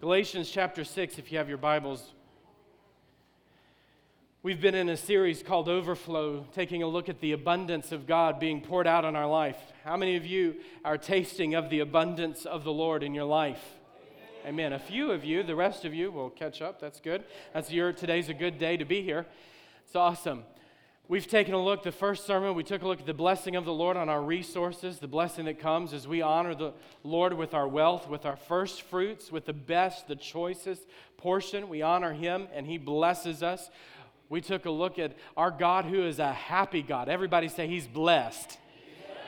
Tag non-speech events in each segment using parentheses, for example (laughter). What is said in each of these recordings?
Galatians chapter 6, if you have your Bibles. We've been in a series called Overflow, taking a look at the abundance of God being poured out on our life. How many of you are tasting of the abundance of the Lord in your life? Amen. A few of you, the rest of you will catch up. That's good. That's your today's a good day to be here. It's awesome. We've taken a look, the first sermon, we took a look at the blessing of the Lord on our resources, the blessing that comes as we honor the Lord with our wealth, with our first fruits, with the best, the choicest portion. We honor Him and He blesses us. We took a look at our God who is a happy God. Everybody say He's blessed.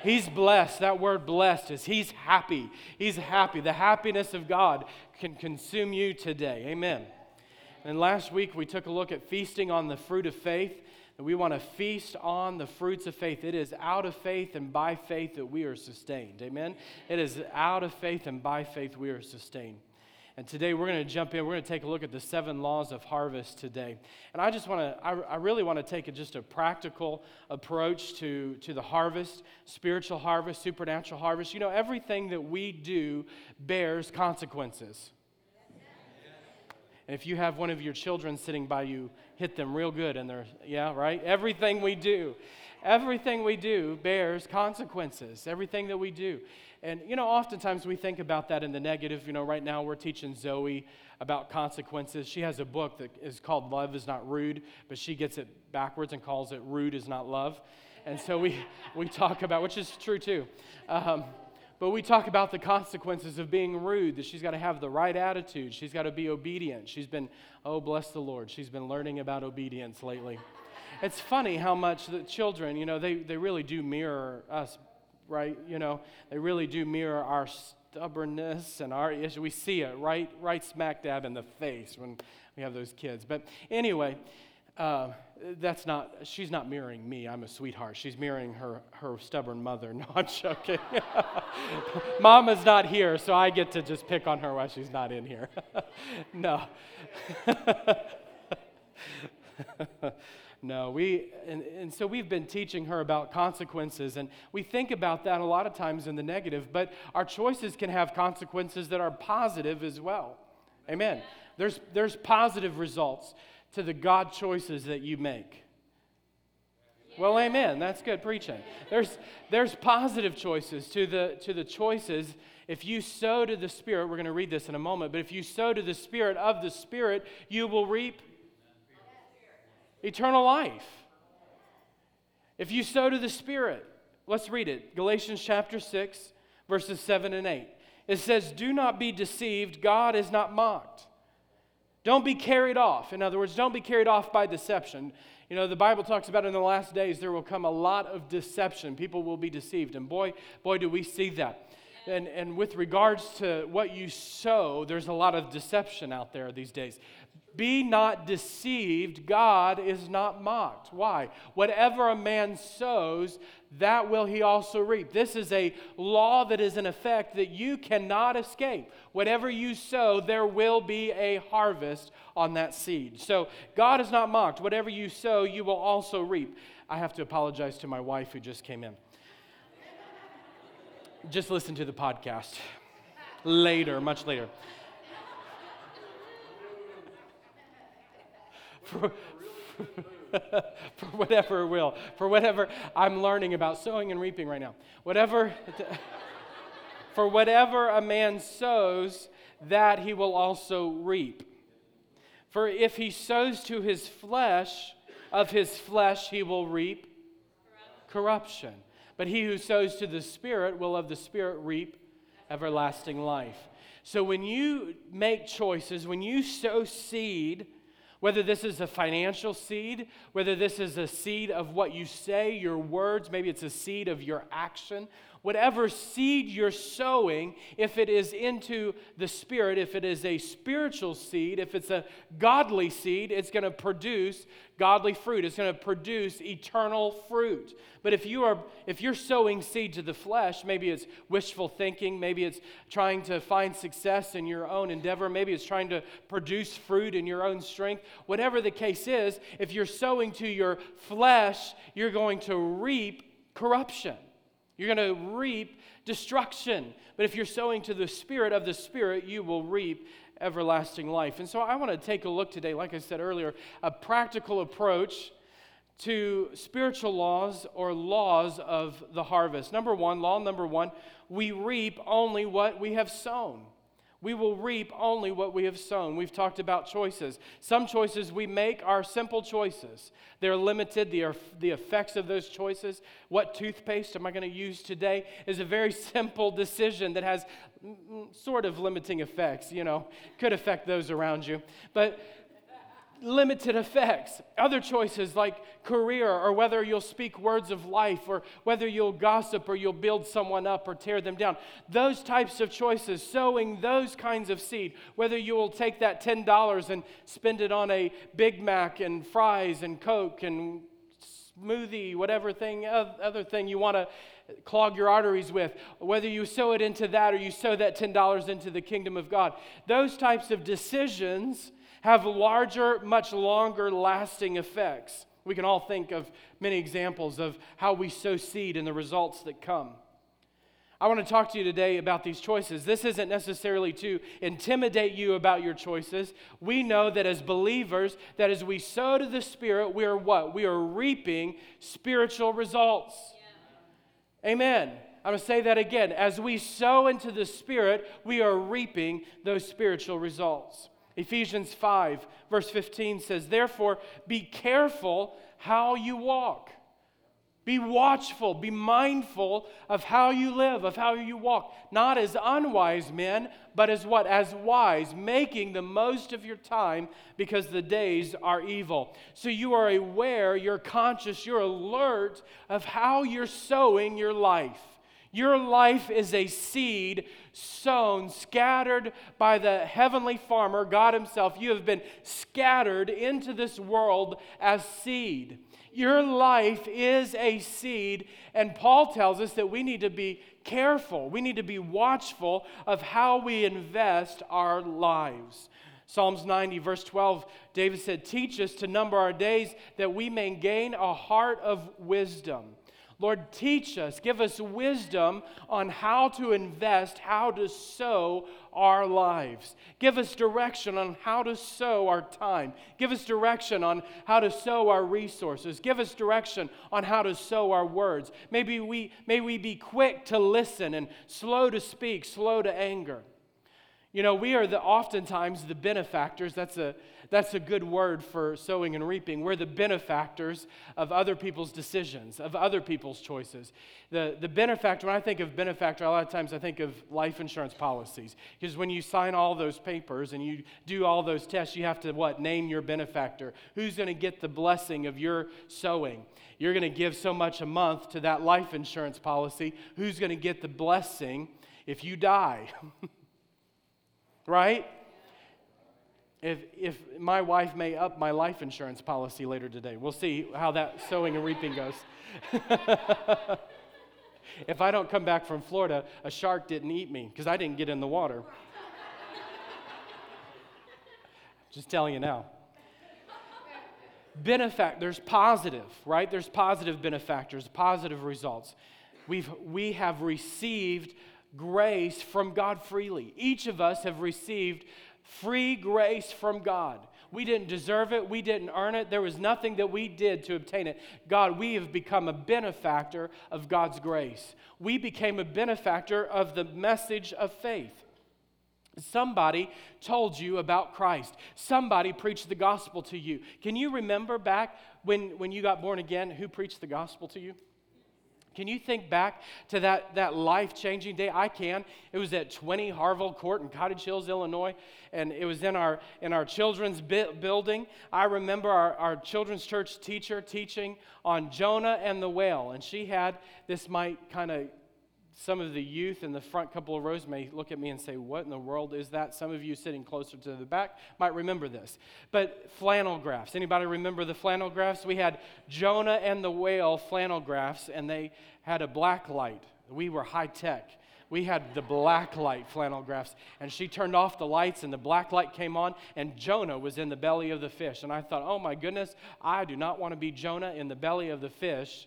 He's blessed. That word blessed is He's happy. He's happy. The happiness of God can consume you today. Amen. And last week we took a look at feasting on the fruit of faith. That we want to feast on the fruits of faith. It is out of faith and by faith that we are sustained. Amen. It is out of faith and by faith we are sustained. And today we're going to jump in. We're going to take a look at the seven laws of harvest today. And I just want to, I, I really want to take a, just a practical approach to, to the harvest, spiritual harvest, supernatural harvest. You know, everything that we do bears consequences. If you have one of your children sitting by you, hit them real good and they're, yeah, right? Everything we do, everything we do bears consequences. Everything that we do. And, you know, oftentimes we think about that in the negative. You know, right now we're teaching Zoe about consequences. She has a book that is called Love is Not Rude, but she gets it backwards and calls it Rude is Not Love. And so we, we talk about, which is true too. Um, but we talk about the consequences of being rude, that she's got to have the right attitude. She's got to be obedient. She's been, oh, bless the Lord, she's been learning about obedience lately. It's funny how much the children, you know, they, they really do mirror us, right? You know, they really do mirror our stubbornness and our issue. We see it right, right smack dab in the face when we have those kids. But anyway, uh, that's not, she's not mirroring me. I'm a sweetheart. She's mirroring her, her stubborn mother. (laughs) No, I'm joking. (laughs) Mama's not here, so I get to just pick on her while she's not in here. (laughs) no. no, we, and, and so we've been teaching her about consequences, and we think about that a lot of times in the negative, but our choices can have consequences that are positive as well. Amen. There's, there's positive results to the God choices that you make. Well, amen. That's good preaching. There's, there's positive choices to the, to the choices. If you sow to the Spirit, we're going to read this in a moment, but if you sow to the Spirit of the Spirit, you will reap eternal life. If you sow to the Spirit, let's read it Galatians chapter 6, verses 7 and 8. It says, Do not be deceived, God is not mocked. Don't be carried off. In other words, don't be carried off by deception. You know, the Bible talks about in the last days there will come a lot of deception. People will be deceived. And boy, boy, do we see that. And, and with regards to what you sow, there's a lot of deception out there these days. Be not deceived, God is not mocked. Why? Whatever a man sows, that will he also reap. This is a law that is in effect that you cannot escape. Whatever you sow, there will be a harvest on that seed. So God is not mocked. Whatever you sow, you will also reap. I have to apologize to my wife who just came in. just listen to the podcast later, much later. For, (laughs) for whatever will, for whatever I'm learning about sowing and reaping right now. Whatever, (laughs) for whatever a man sows, that he will also reap. For if he sows to his flesh, of his flesh he will reap corruption. But he who sows to the Spirit will of the Spirit reap everlasting life. So when you make choices, when you sow seed, whether this is a financial seed, whether this is a seed of what you say, your words, maybe it's a seed of your action. Whatever seed you're sowing, if it is into the Spirit, if it is a spiritual seed, if it's a godly seed, it's going to produce godly fruit. It's going to produce eternal fruit. But if you are if you're sowing seed to the flesh, maybe it's wishful thinking, maybe it's trying to find success in your own endeavor, maybe it's trying to produce fruit in your own strength. Whatever the case is, if you're sowing to your flesh, you're going to reap corruption. You're going to reap destruction. But if you're sowing to the Spirit of the Spirit, you will reap everlasting life. And so I want to take a look today, like I said earlier, a practical approach to spiritual laws or laws of the harvest. Number one, law number one, we reap only what we have sown. We will reap only what we have sown. We've talked about choices. Some choices we make are simple choices. They're limited, the, the effects of those choices. What toothpaste am I going to use today is a very (laughs) simple decision that has sort of limiting effects, you know, could affect those around you. But limited effects. Other choices like career or whether you'll speak words of life or whether you'll gossip or you'll build someone up or tear them down. Those types of choices, sowing those kinds of seed, whether you will take that $10 and spend it on a Big Mac and fries and Coke and smoothie, whatever thing, other thing you want to clog your arteries with, whether you sow it into that or you sow that $10 into the kingdom of God. Those types of decisions have larger, much longer lasting effects. We can all think of many examples of how we sow seed and the results that come. I want to talk to you today about these choices. This isn't necessarily to intimidate you about your choices. We know that as believers, that as we sow to the Spirit, we are what? We are reaping spiritual results. Yeah. Amen. I'm going to say that again. As we sow into the Spirit, we are reaping those spiritual results. Ephesians 5, verse 15 says, Therefore, be careful how you walk. Be watchful, be mindful of how you live, of how you walk, not as unwise men, but as what? As wise, making the most of your time because the days are evil. So you are aware, you're conscious, you're alert of how you're sowing your life. Your life is a seed sown, scattered by the heavenly farmer, God Himself. You have been scattered into this world as seed. Your life is a seed, and Paul tells us that we need to be careful, we need to be watchful of how we invest our lives. Psalms 90, verse 12, David said, Teach us to number our days that we may gain a heart of wisdom. Lord, teach us, give us wisdom on how to invest, how to sow our lives. Give us direction on how to sow our time. Give us direction on how to sow our resources. Give us direction on how to sow our words. Maybe we, may we be quick to listen and slow to speak, slow to anger. You know, we are the oftentimes the benefactors. That's a that's a good word for sowing and reaping. We're the benefactors of other people's decisions, of other people's choices. The, the benefactor, when I think of benefactor, a lot of times I think of life insurance policies. Because when you sign all those papers and you do all those tests, you have to what? Name your benefactor. Who's going to get the blessing of your sowing? You're going to give so much a month to that life insurance policy. Who's going to get the blessing if you die? (laughs) right? If, if my wife may up my life insurance policy later today. We'll see how that sowing and reaping goes. (laughs) if I don't come back from Florida, a shark didn't eat me because I didn't get in the water. (laughs) Just telling you now. Benefact, there's positive, right? There's positive benefactors, positive results. We've, we have received grace from God freely. Each of us have received free grace from God. We didn't deserve it. We didn't earn it. There was nothing that we did to obtain it. God, we have become a benefactor of God's grace. We became a benefactor of the message of faith. Somebody told you about Christ. Somebody preached the gospel to you. Can you remember back when, when you got born again who preached the gospel to you? Can you think back to that, that life changing day? I can. It was at 20 Harville Court in Cottage Hills, Illinois, and it was in our, in our children's bi- building. I remember our, our children's church teacher teaching on Jonah and the whale, and she had this might kind of some of the youth in the front couple of rows may look at me and say, What in the world is that? Some of you sitting closer to the back might remember this. But flannel graphs. Anybody remember the flannel graphs? We had Jonah and the whale flannel graphs, and they had a black light. We were high tech. We had the black light flannel graphs, and she turned off the lights, and the black light came on, and Jonah was in the belly of the fish. And I thought, oh my goodness, I do not want to be Jonah in the belly of the fish.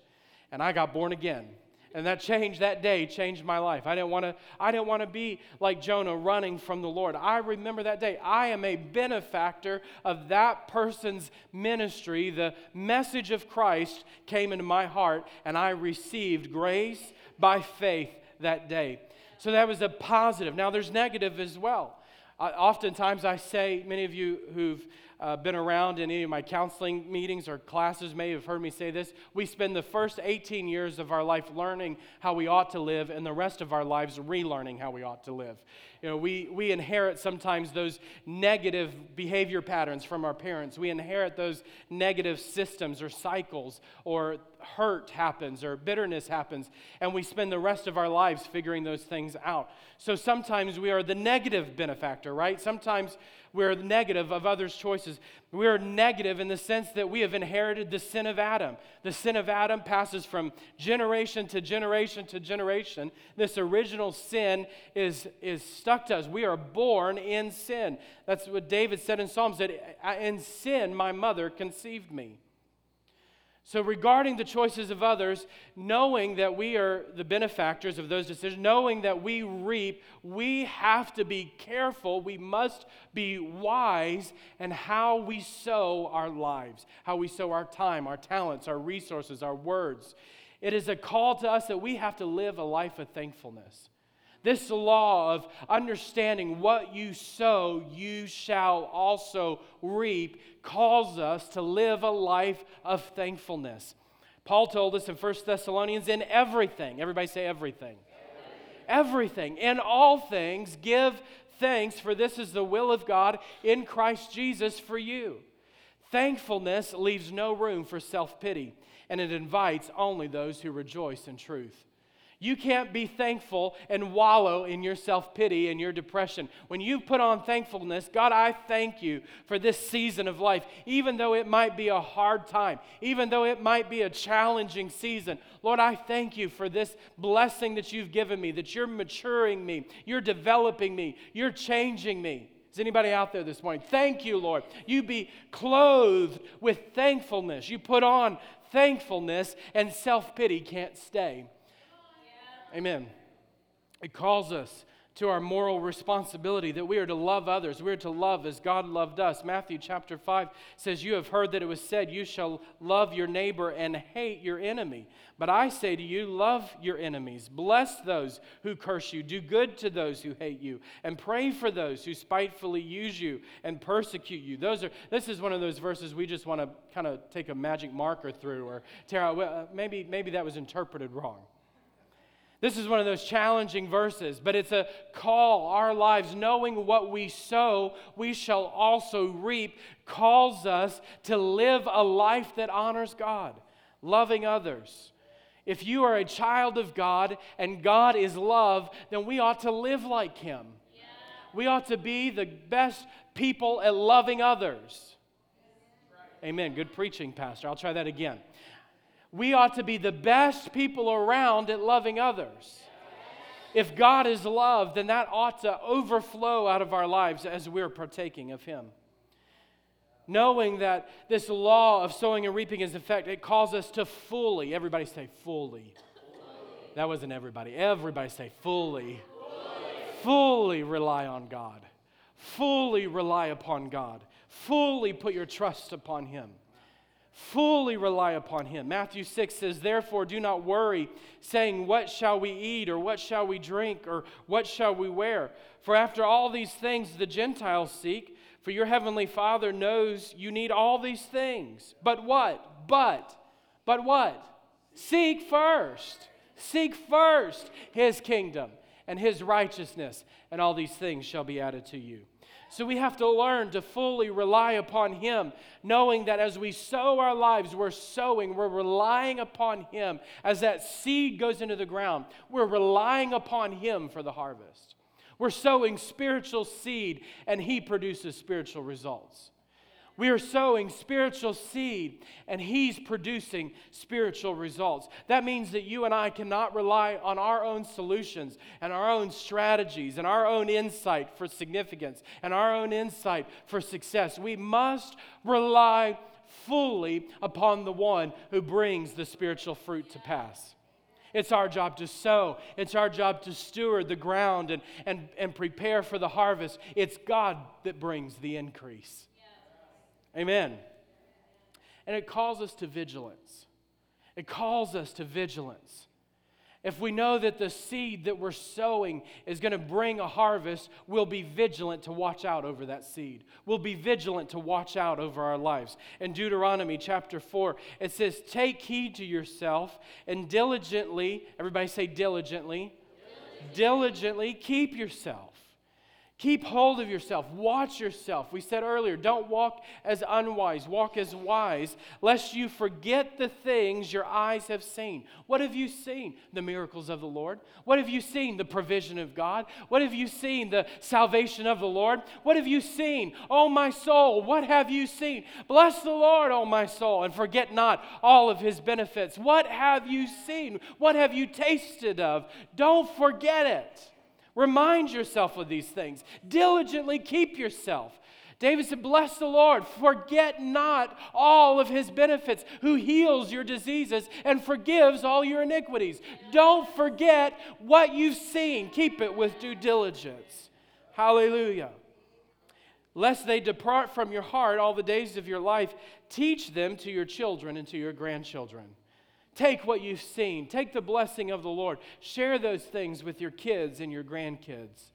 And I got born again and that changed that day changed my life. I didn't want to i didn't want to be like jonah running from the lord. I remember that day. I am a benefactor of that person's ministry. The message of christ came into my heart and i received grace by faith that day. So that was a positive. Now there's negative as well. Uh, oftentimes i say many of you who've uh, been around in any of my counseling meetings or classes may have heard me say this. We spend the first 18 years of our life learning how we ought to live, and the rest of our lives relearning how we ought to live. You know, we, we inherit sometimes those negative behavior patterns from our parents. We inherit those negative systems or cycles, or hurt happens, or bitterness happens, and we spend the rest of our lives figuring those things out. So sometimes we are the negative benefactor, right? Sometimes we're negative of others' choices. We're negative in the sense that we have inherited the sin of Adam. The sin of Adam passes from generation to generation to generation. This original sin is, is stuck to us. We are born in sin. That's what David said in Psalms that in sin my mother conceived me. So, regarding the choices of others, knowing that we are the benefactors of those decisions, knowing that we reap, we have to be careful. We must be wise in how we sow our lives, how we sow our time, our talents, our resources, our words. It is a call to us that we have to live a life of thankfulness. This law of understanding what you sow, you shall also reap, calls us to live a life of thankfulness. Paul told us in 1 Thessalonians, in everything, everybody say everything. Everything. everything. In all things, give thanks, for this is the will of God in Christ Jesus for you. Thankfulness leaves no room for self pity, and it invites only those who rejoice in truth. You can't be thankful and wallow in your self pity and your depression. When you put on thankfulness, God, I thank you for this season of life, even though it might be a hard time, even though it might be a challenging season. Lord, I thank you for this blessing that you've given me, that you're maturing me, you're developing me, you're changing me. Is anybody out there this morning? Thank you, Lord. You be clothed with thankfulness. You put on thankfulness, and self pity can't stay. Amen. It calls us to our moral responsibility that we are to love others. We are to love as God loved us. Matthew chapter 5 says, You have heard that it was said, You shall love your neighbor and hate your enemy. But I say to you, love your enemies, bless those who curse you, do good to those who hate you, and pray for those who spitefully use you and persecute you. Those are, this is one of those verses we just want to kind of take a magic marker through or tear out. Well, uh, maybe, maybe that was interpreted wrong. This is one of those challenging verses, but it's a call. Our lives, knowing what we sow, we shall also reap, calls us to live a life that honors God, loving others. If you are a child of God and God is love, then we ought to live like Him. Yeah. We ought to be the best people at loving others. Amen. Good preaching, Pastor. I'll try that again we ought to be the best people around at loving others. If God is love, then that ought to overflow out of our lives as we're partaking of Him. Knowing that this law of sowing and reaping is in effect, it calls us to fully, everybody say fully. That wasn't everybody. Everybody say fully. Fully, fully rely on God. Fully rely upon God. Fully put your trust upon Him fully rely upon him. Matthew 6 says, Therefore, do not worry, saying, What shall we eat, or what shall we drink, or what shall we wear? For after all these things the Gentiles seek, for your heavenly Father knows you need all these things. But what? But, but what? Seek first. Seek first his kingdom and his righteousness, and all these things shall be added to you. So we have to learn to fully rely upon Him, knowing that as we sow our lives, we're sowing, we're relying upon Him. As that seed goes into the ground, we're relying upon Him for the harvest. We're sowing spiritual seed, and He produces spiritual results. We are sowing spiritual seed, and He's producing spiritual results. That means that you and I cannot rely on our own solutions and our own strategies and our own insight for significance and our own insight for success. We must rely fully upon the one who brings the spiritual fruit to pass. It's our job to sow. It's our job to steward the ground and, and, and prepare for the harvest. It's God that brings the increase. Amen. And it calls us to vigilance. It calls us to vigilance. If we know that the seed that we're sowing is going to bring a harvest, we'll be vigilant to watch out over that seed. We'll be vigilant to watch out over our lives. In Deuteronomy chapter 4, it says, Take heed to yourself and diligently, everybody say diligently, diligently, diligently keep yourself Keep hold of yourself. Watch yourself. We said earlier, don't walk as unwise, walk as wise, lest you forget the things your eyes have seen. What have you seen? The miracles of the Lord. What have you seen? The provision of God. What have you seen? The salvation of the Lord. What have you seen? Oh, my soul, what have you seen? Bless the Lord, oh, my soul, and forget not all of his benefits. What have you seen? What have you tasted of? Don't forget it. Remind yourself of these things. Diligently keep yourself. David said, Bless the Lord. Forget not all of his benefits, who heals your diseases and forgives all your iniquities. Don't forget what you've seen. Keep it with due diligence. Hallelujah. Lest they depart from your heart all the days of your life, teach them to your children and to your grandchildren. Take what you've seen, take the blessing of the Lord, share those things with your kids and your grandkids.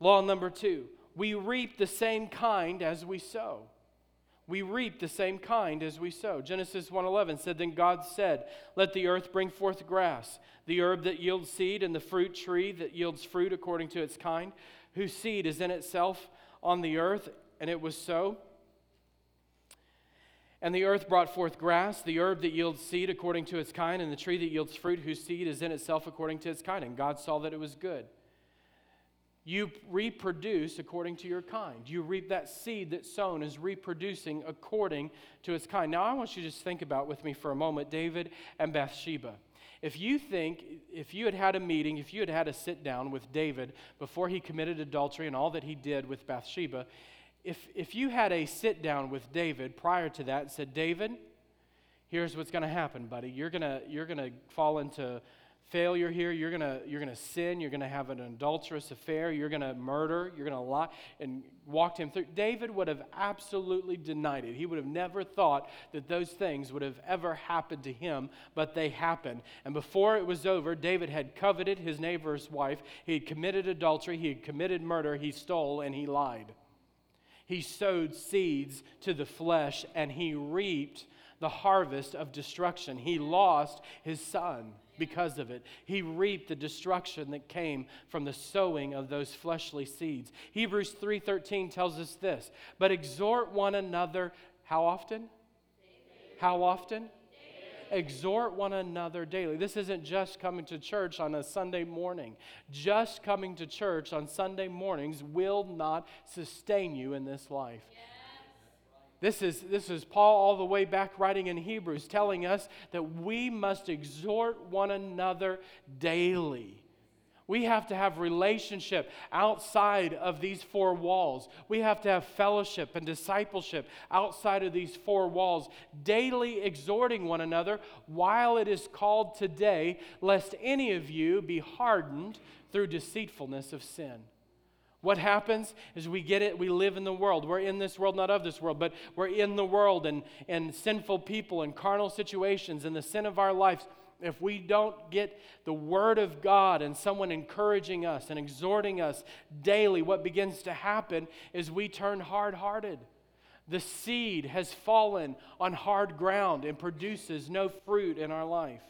Law number two we reap the same kind as we sow. We reap the same kind as we sow. Genesis 1:11 said then God said, "Let the earth bring forth grass, the herb that yields seed and the fruit tree that yields fruit according to its kind, whose seed is in itself on the earth." And it was so. And the earth brought forth grass, the herb that yields seed according to its kind, and the tree that yields fruit whose seed is in itself according to its kind. And God saw that it was good. You reproduce according to your kind. You reap that seed that's sown is reproducing according to its kind. Now, I want you to just think about with me for a moment David and Bathsheba. If you think, if you had had a meeting, if you had had a sit down with David before he committed adultery and all that he did with Bathsheba, if, if you had a sit down with David prior to that and said, David, here's what's going to happen, buddy. You're going to you're to fall into failure here. You're going you're to sin. You're going to have an adulterous affair. You're going to murder. You're going to lie and walked him through. David would have absolutely denied it. He would have never thought that those things would have ever happened to him, but they happened. And before it was over, David had coveted his neighbor's wife. He had committed adultery. He had committed murder. He stole and he lied. He sowed seeds to the flesh and he reaped the harvest of destruction. He lost his son because of it. He reaped the destruction that came from the sowing of those fleshly seeds. Hebrews 3:13 tells us this, "But exhort one another how often? How often? Exhort one another daily. This isn't just coming to church on a Sunday morning. Just coming to church on Sunday mornings will not sustain you in this life. This is, this is Paul all the way back writing in Hebrews, telling us that we must exhort one another daily. We have to have relationship outside of these four walls. We have to have fellowship and discipleship outside of these four walls, daily exhorting one another while it is called today, lest any of you be hardened through deceitfulness of sin. What happens is we get it, we live in the world. We're in this world, not of this world, but we're in the world and, and sinful people and carnal situations and the sin of our lives if we don't get the Word of God and someone encouraging us and exhorting us daily, what begins to happen is we turn hard hearted. The seed has fallen on hard ground and produces no fruit in our life.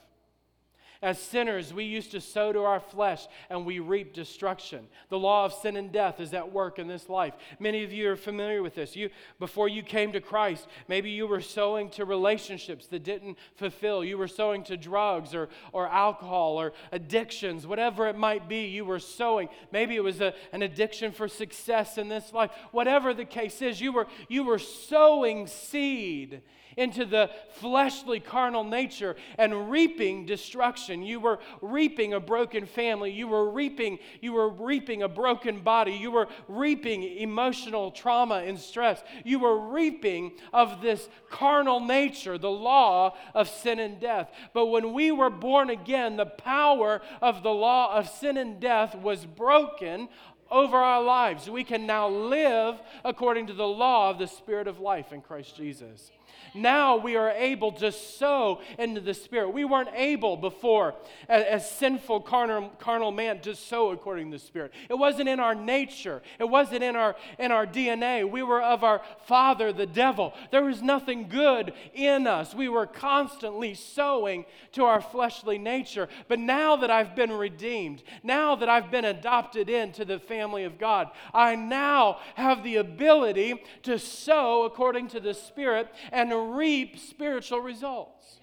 As sinners, we used to sow to our flesh and we reap destruction. The law of sin and death is at work in this life. Many of you are familiar with this. You, before you came to Christ, maybe you were sowing to relationships that didn't fulfill. You were sowing to drugs or, or alcohol or addictions, whatever it might be, you were sowing. Maybe it was a, an addiction for success in this life. Whatever the case is, you were, you were sowing seed into the fleshly carnal nature and reaping destruction. You were reaping a broken family. You were reaping, you were reaping a broken body. You were reaping emotional trauma and stress. You were reaping of this carnal nature, the law of sin and death. But when we were born again, the power of the law of sin and death was broken over our lives. We can now live according to the law of the Spirit of life in Christ Jesus now we are able to sow into the Spirit. We weren't able before, as, as sinful carnal, carnal man, to sow according to the Spirit. It wasn't in our nature, it wasn't in our, in our DNA. We were of our father, the devil. There was nothing good in us. We were constantly sowing to our fleshly nature. But now that I've been redeemed, now that I've been adopted into the family of God, I now have the ability to sow according to the Spirit and reap spiritual results.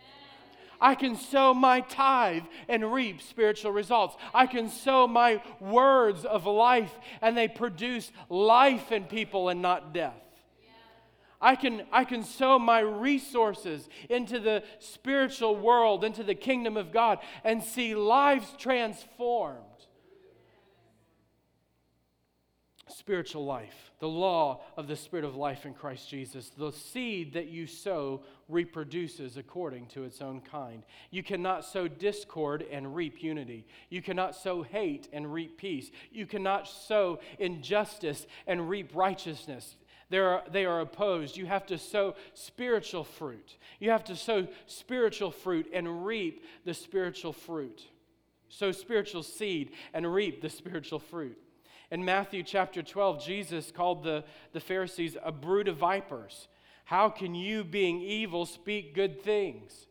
I can sow my tithe and reap spiritual results. I can sow my words of life and they produce life in people and not death. I can, I can sow my resources into the spiritual world, into the kingdom of God, and see lives transformed. spiritual life, the law of the Spirit of life in Christ Jesus. The seed that you sow reproduces according to its own kind. You cannot sow discord and reap unity. You cannot sow hate and reap peace. You cannot sow injustice and reap righteousness. They Are, they are opposed. You have to sow spiritual fruit. You have to sow spiritual fruit and reap the spiritual fruit. Sow spiritual seed and reap the spiritual fruit. In Matthew chapter 12, Jesus called the, the Pharisees a brood of vipers. How can you, being evil, speak good things?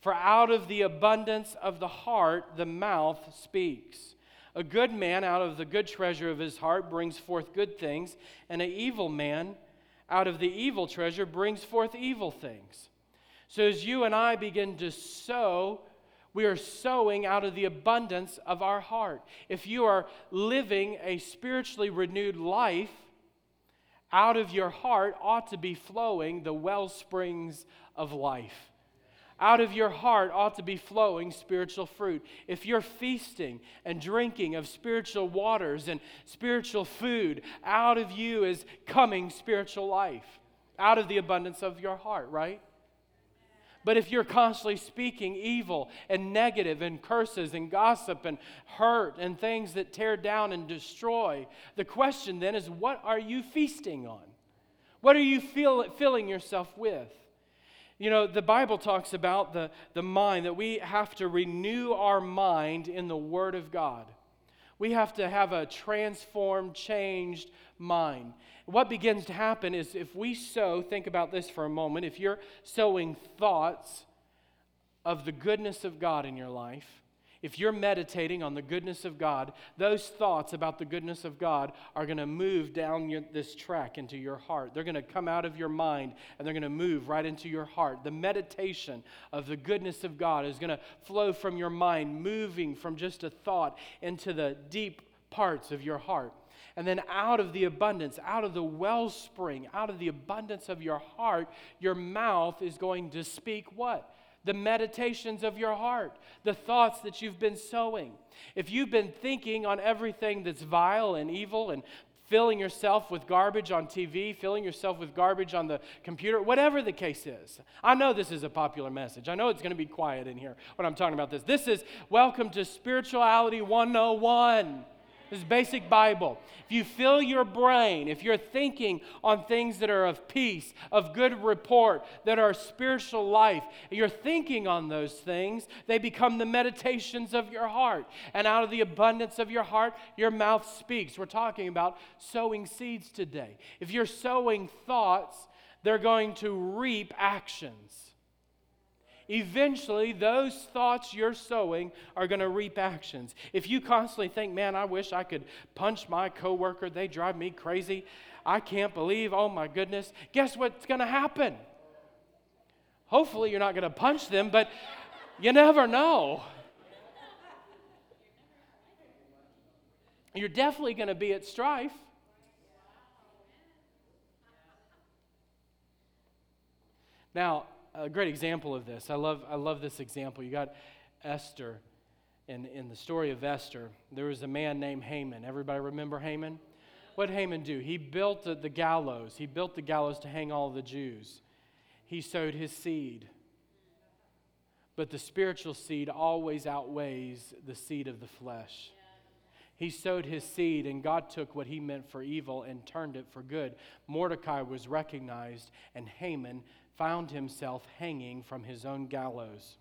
For out of the abundance of the heart, the mouth speaks. A good man out of the good treasure of his heart brings forth good things, and an evil man out of the evil treasure brings forth evil things. So as you and I begin to sow we are sowing out of the abundance of our heart. If you are living a spiritually renewed life, out of your heart ought to be flowing the well springs of life. Out of your heart ought to be flowing spiritual fruit. If you're feasting and drinking of spiritual waters and spiritual food, out of you is coming spiritual life, out of the abundance of your heart, right? But if you're constantly speaking evil and negative and curses and gossip and hurt and things that tear down and destroy, the question then is what are you feasting on? What are you feel, filling yourself with? You know, the Bible talks about the, the mind, that we have to renew our mind in the Word of God. We have to have a transformed, changed mind. What begins to happen is if we sow, think about this for a moment, if you're sowing thoughts of the goodness of God in your life, if you're meditating on the goodness of God, those thoughts about the goodness of God are going to move down your, this track into your heart. They're going to come out of your mind and they're going to move right into your heart. The meditation of the goodness of God is going to flow from your mind, moving from just a thought into the deep parts of your heart. And then out of the abundance, out of the wellspring, out of the abundance of your heart, your mouth is going to speak what? The meditations of your heart, the thoughts that you've been sowing. If you've been thinking on everything that's vile and evil and filling yourself with garbage on TV, filling yourself with garbage on the computer, whatever the case is. I know this is a popular message. I know it's going to be quiet in here when I'm talking about this. This is Welcome to Spirituality 101. This is basic Bible. If you fill your brain, if you're thinking on things that are of peace, of good report, that are spiritual life, you're thinking on those things, they become the meditations of your heart. And out of the abundance of your heart, your mouth speaks. We're talking about sowing seeds today. If you're sowing thoughts, they're going to reap actions. Eventually those thoughts you're sowing are going to reap actions. If you constantly think, man, I wish I could punch my coworker, they drive me crazy. I can't believe, oh my goodness. Guess what's going to happen? Hopefully, you're not going to punch them, but you never know. You're definitely going to be at strife. Now, a great example of this. I love, I love this example. You got Esther. In, in the story of Esther, there was a man named Haman. Everybody remember Haman? What did Haman do? He built the, gallows. He built the gallows to hang all the Jews. He sowed his seed. But the spiritual seed always outweighs the seed of the flesh. He sowed his seed, and God took what he meant for evil and turned it for good. Mordecai was recognized, and Haman found himself hanging from his own gallows.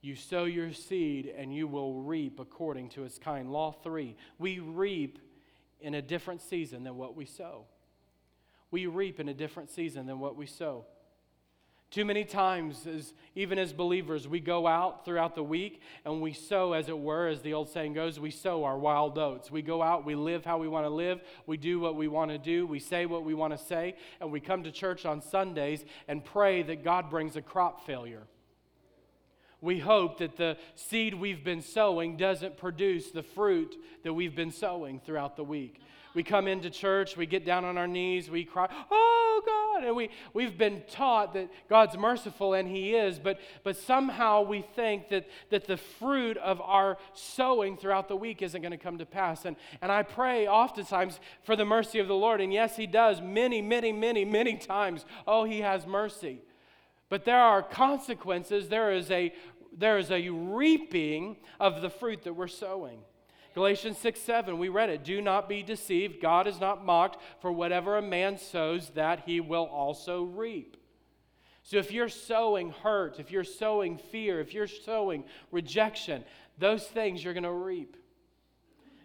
You sow your seed, and you will reap according to its kind. Law three we reap in a different season than what we sow. We reap in a different season than what we sow. Too many times, as, even as believers, we go out throughout the week and we sow, as it were, as the old saying goes, we sow our wild oats. We go out, we live how we want to live, we do what we want to do, we say what we want to say, and we come to church on Sundays and pray that God brings a crop failure. We hope that the seed we've been sowing doesn't produce the fruit that we've been sowing throughout the week. We come into church, we get down on our knees, we cry, Oh God! And we, we've been taught that God's merciful, and He is, but, but somehow we think that, that the fruit of our sowing throughout the week isn't going to come to pass. And, and I pray oftentimes for the mercy of the Lord, and yes, He does many, many, many, many times. Oh, He has mercy. But there are consequences, there is a there is a reaping of the fruit that we're sowing. Galatians 6 7, we read it. Do not be deceived. God is not mocked, for whatever a man sows, that he will also reap. So if you're sowing hurt, if you're sowing fear, if you're sowing rejection, those things you're going to reap.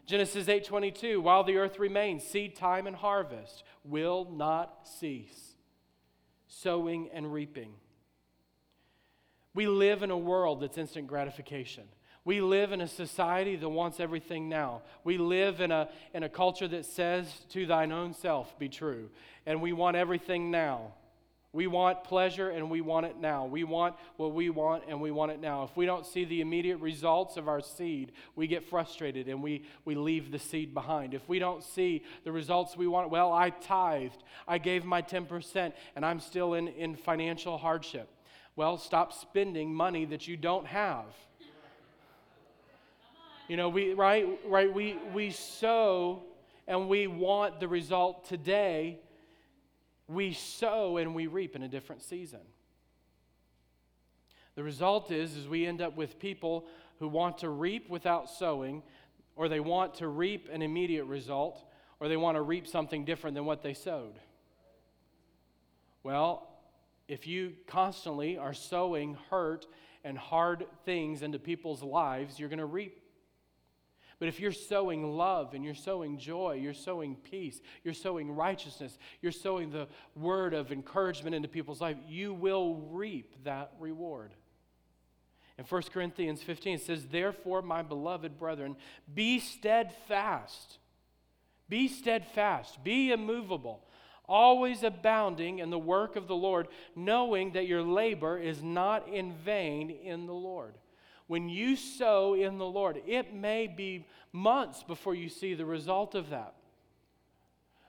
Genesis 8:22 While the earth remains seed time and harvest will not cease sowing and reaping we live in a world that's instant gratification we live in a society that wants everything now. We live in a, in a culture that says, to thine own self be true. And we want everything now. We want pleasure and we want it now. We want what we want and we want it now. If we don't see the immediate results of our seed, we get frustrated and we, we leave the seed behind. If we don't see the results we want, well, I tithed, I gave my 10%, and I'm still in, in financial hardship. Well, stop spending money that you don't have. You know, we right, right, we we sow and we want the result today. We sow and we reap in a different season. The result is is we end up with people who want to reap without sowing, or they want to reap an immediate result, or they want to reap something different than what they sowed. Well, if you constantly are sowing hurt and hard things into people's lives, you're going to reap but if you're sowing love and you're sowing joy, you're sowing peace, you're sowing righteousness, you're sowing the word of encouragement into people's life, you will reap that reward. In 1 Corinthians 15, it says, Therefore, my beloved brethren, be steadfast. Be steadfast. Be immovable. Always abounding in the work of the Lord, knowing that your labor is not in vain in the Lord. When you sow in the Lord, it may be months before you see the result of that.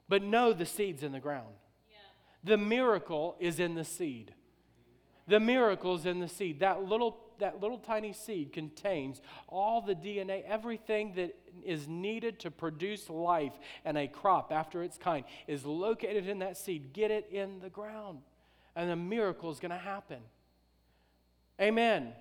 But know the seed's in the ground. Yeah. The miracle is in the seed. The miracle is in the seed. That little, that little tiny seed contains all the DNA, everything that is needed to produce life and a crop after its kind is located in that seed. Get it in the ground, and the miracle is going to happen. Amen.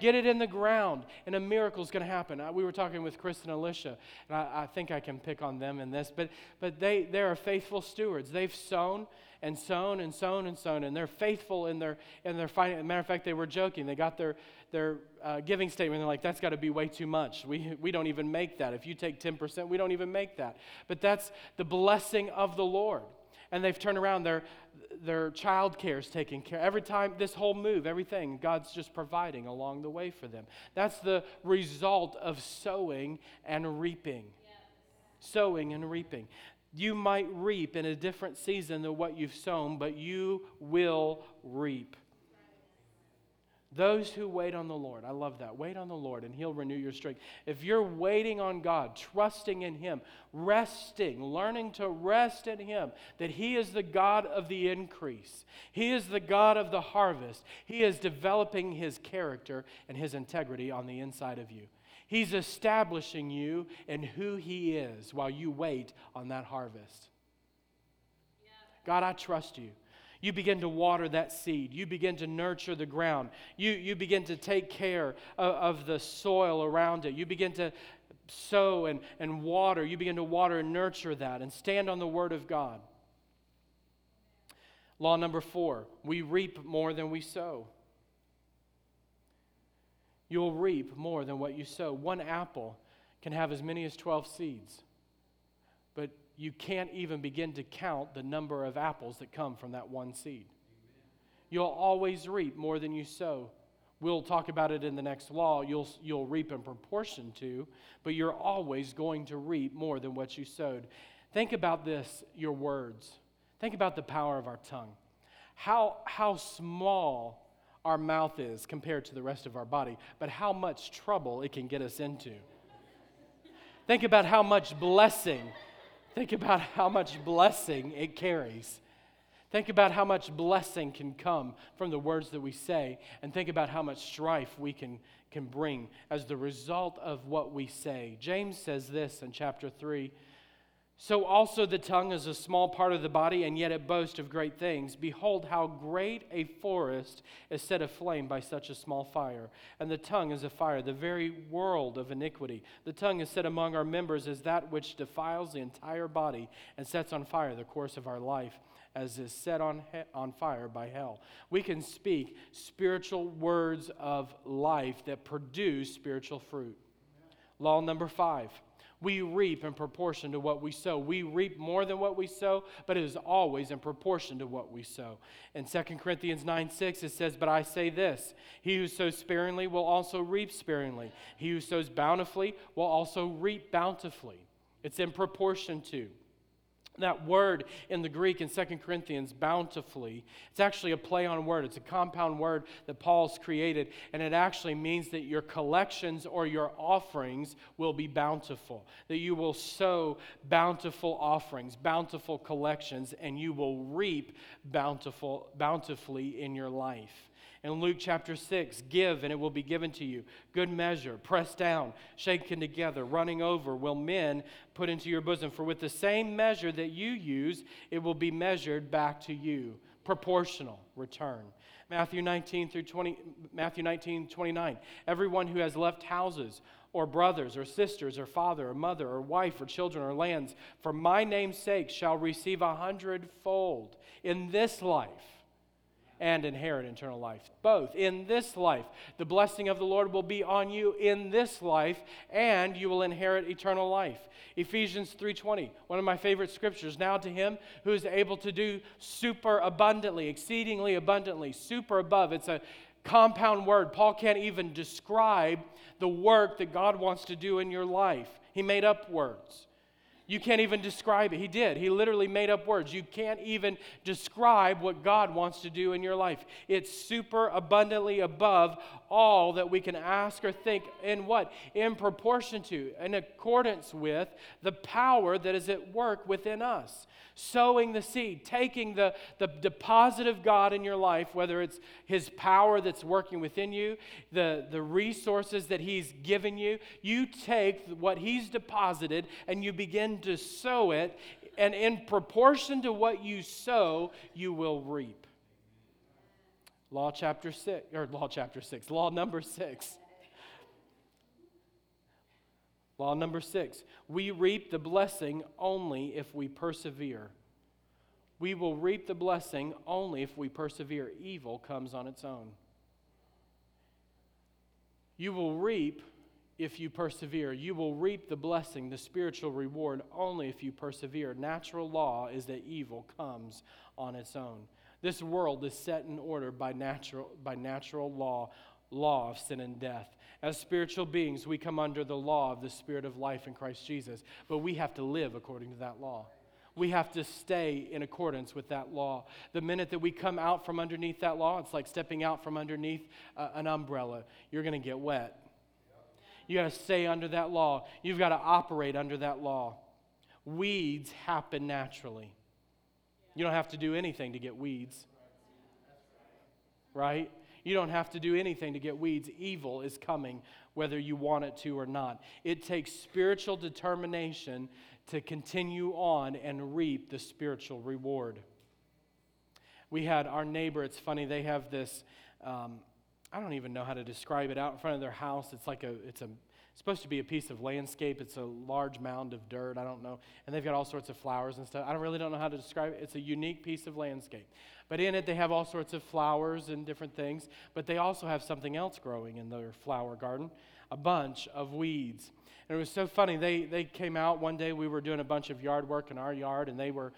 Get it in the ground, and a miracle is going to happen. We were talking with Chris and Alicia, and I, I, think I can pick on them in this, but, but they, they are faithful stewards. They've sown and sown and sown and sown, and they're faithful in their, in their. Matter of fact, they were joking. They got their, their uh, giving statement, they're like, that's got to be way too much. We, we don't even make that. If you take 10%, we don't even make that. But that's the blessing of the Lord. And they've turned around, their, their child care is taken care Every time, this whole move, everything, God's just providing along the way for them. That's the result of sowing and reaping. Sowing and reaping. You might reap in a different season than what you've sown, but you will reap. Those who wait on the Lord, I love that. Wait on the Lord and He'll renew your strength. If you're waiting on God, trusting in Him, resting, learning to rest in Him, that He is the God of the increase, He is the God of the harvest, He is developing His character and His integrity on the inside of you. He's establishing you in who He is while you wait on that harvest. God, I trust you. You begin to water that seed. You begin to nurture the ground. You, you begin to take care of, of the soil around it. You begin to sow and, and water. You begin to water and nurture that and stand on the Word of God. Law number four we reap more than we sow. You'll reap more than what you sow. One apple can have as many as 12 seeds, you can't even begin to count the number of apples that come from that one seed. You'll always reap more than you sow. We'll talk about it in the next law. You'll, you'll reap in proportion to, but you're always going to reap more than what you sowed. Think about this your words. Think about the power of our tongue. How, how small our mouth is compared to the rest of our body, but how much trouble it can get us into. Think about how much blessing Think about (laughs) how much blessing it carries. Think about how much blessing can come from the words that we say, and think about how much strife we can, can bring as the result of what we say. James says this in chapter 3 so also the tongue is a small part of the body, and yet it boasts of great things. Behold, how great a forest is set aflame by such a small fire. And the tongue is a fire, the very world of iniquity. The tongue is set among our members as that which defiles the entire body and sets on fire the course of our life, as is set on, he- on fire by hell. We can speak spiritual words of life that produce spiritual fruit. Law number five we reap in proportion to what we sow. We reap more than what we sow, but it is always in proportion to what we sow. In 2 Corinthians 9 6, it says, But I say this He who sows sparingly will also reap sparingly, he who sows bountifully will also reap bountifully. It's in proportion to. That word in the Greek in 2 Corinthians, bountifully, it's actually a play on word. It's a compound word that Paul's created, and it actually means that your collections or your offerings will be bountiful. That you will sow bountiful offerings, bountiful collections, and you will reap bountiful, bountifully in your life. In Luke chapter 6, give and it will be given to you. Good measure, pressed down, shaken together, running over, will men put into your bosom. For with the same measure that you use, it will be measured back to you. Proportional return. Matthew 19 through 20, Matthew 19, 29. Everyone who has left houses or brothers or sisters or father or mother or wife or children or lands for my name's sake shall receive a hundredfold in this life and inherit eternal life. Both in this life. The blessing of the Lord will be on you in this life and you will inherit eternal life. Ephesians 3:20, one of my favorite scriptures. Now to him who is able to do super abundantly, exceedingly abundantly, super above. It's a compound word. Paul can't even describe the work that God wants to do in your life. He made up words. You can't even describe it. He did. He literally made up words. You can't even describe what God wants to do in your life. It's super abundantly above all that we can ask or think. In what? In proportion to, in accordance with the power that is at work within us. Sowing the seed, taking the, the deposit of God in your life, whether it's His power that's working within you, the, the resources that He's given you, you take what He's deposited and you begin to sow it, and in proportion to what you sow, you will reap. Law chapter 6, or law chapter 6, law number 6. Law number 6. We reap the blessing only if we persevere. We will reap the blessing only if we persevere. Evil comes on its own. You will reap if you persevere. You will reap the blessing, the spiritual reward, only if you persevere. Natural law is that evil comes on its own. This world is set in order by natural, by natural law, law of sin and death. As spiritual beings, we come under the law of the Spirit of life in Christ Jesus, but we have to live according to that law. We have to stay in accordance with that law. The minute that we come out from underneath that law, it's like stepping out from underneath uh, an umbrella. You're going to get wet. You got to stay under that law. You've got to operate under that law. Weeds happen naturally. You don't have to do anything to get weeds. Right? You don't have to do anything to get weeds. Evil is coming whether you want it to or not. It takes spiritual determination to continue on and reap the spiritual reward. We had our neighbor, it's funny, they have this. Um, I don't even know how to describe it out in front of their house. It's like a, it's a, supposed to be a piece of landscape. It's a large mound of dirt. I don't know. And they've got all sorts of flowers and stuff. I don't really don't know how to describe it. It's a unique piece of landscape. But in it, they have all sorts of flowers and different things. But they also have something else growing in their flower garden a bunch of weeds. And it was so funny. They, they came out one day. We were doing a bunch of yard work in our yard, and they were,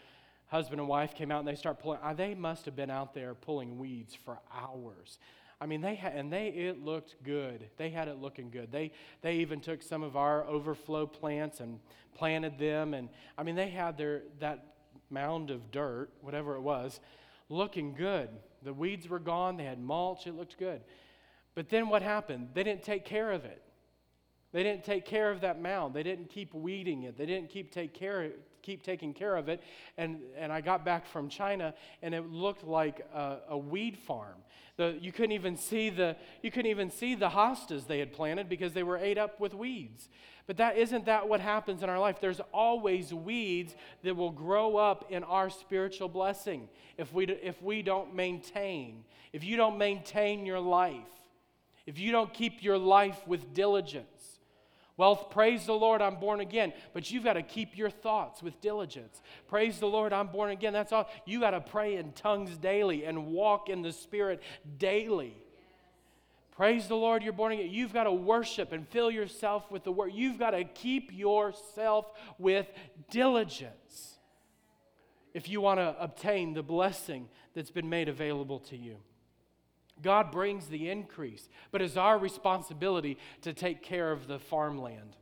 husband and wife came out and they start pulling. Uh, they must have been out there pulling weeds for hours. I mean, they had, and they, it looked good. They had it looking good. They, they even took some of our overflow plants and planted them. And I mean, they had their, that mound of dirt, whatever it was, looking good. The weeds were gone. They had mulch. It looked good. But then what happened? They didn't take care of it. They didn't take care of that mound. They didn't keep weeding it. They didn't keep take care keep taking care of it. And, and I got back from China, and it looked like a, a weed farm. The, you couldn't even see the you couldn't even see the hostas they had planted because they were ate up with weeds. But that isn't that what happens in our life. There's always weeds that will grow up in our spiritual blessing if we if we don't maintain. If you don't maintain your life. If you don't keep your life with diligence. Well, praise the Lord, I'm born again. But you've got to keep your thoughts with diligence. Praise the Lord, I'm born again. That's all. You got to pray in tongues daily and walk in the Spirit daily. Praise the Lord, you're born again. You've got to worship and fill yourself with the word. You've got to keep yourself with diligence if you want to obtain the blessing that's been made available to you. God brings the increase, but it's our responsibility to take care of the farmland.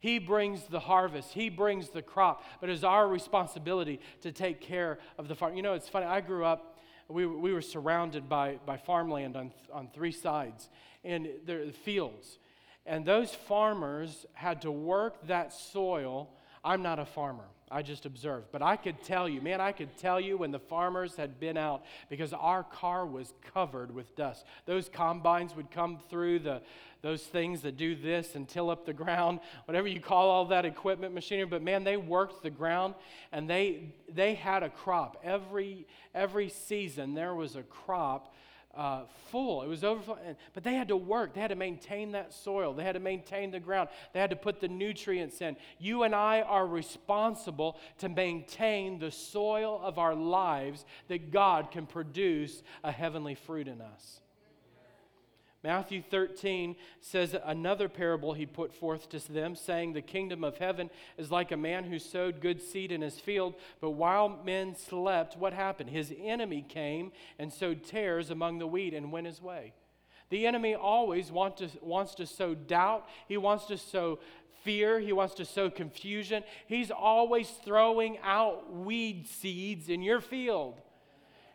He brings the harvest, He brings the crop, but it's our responsibility to take care of the farm. You know, it's funny, I grew up, we, we were surrounded by, by farmland on, on three sides, and the fields. And those farmers had to work that soil. I'm not a farmer. I just observed. But I could tell you, man, I could tell you when the farmers had been out because our car was covered with dust. Those combines would come through the those things that do this and till up the ground, whatever you call all that equipment machinery, but man, they worked the ground and they they had a crop. Every every season there was a crop uh, full. It was overflowing. But they had to work. They had to maintain that soil. They had to maintain the ground. They had to put the nutrients in. You and I are responsible to maintain the soil of our lives that God can produce a heavenly fruit in us. Matthew 13 says another parable he put forth to them, saying, The kingdom of heaven is like a man who sowed good seed in his field, but while men slept, what happened? His enemy came and sowed tares among the wheat and went his way. The enemy always want to, wants to sow doubt, he wants to sow fear, he wants to sow confusion. He's always throwing out weed seeds in your field.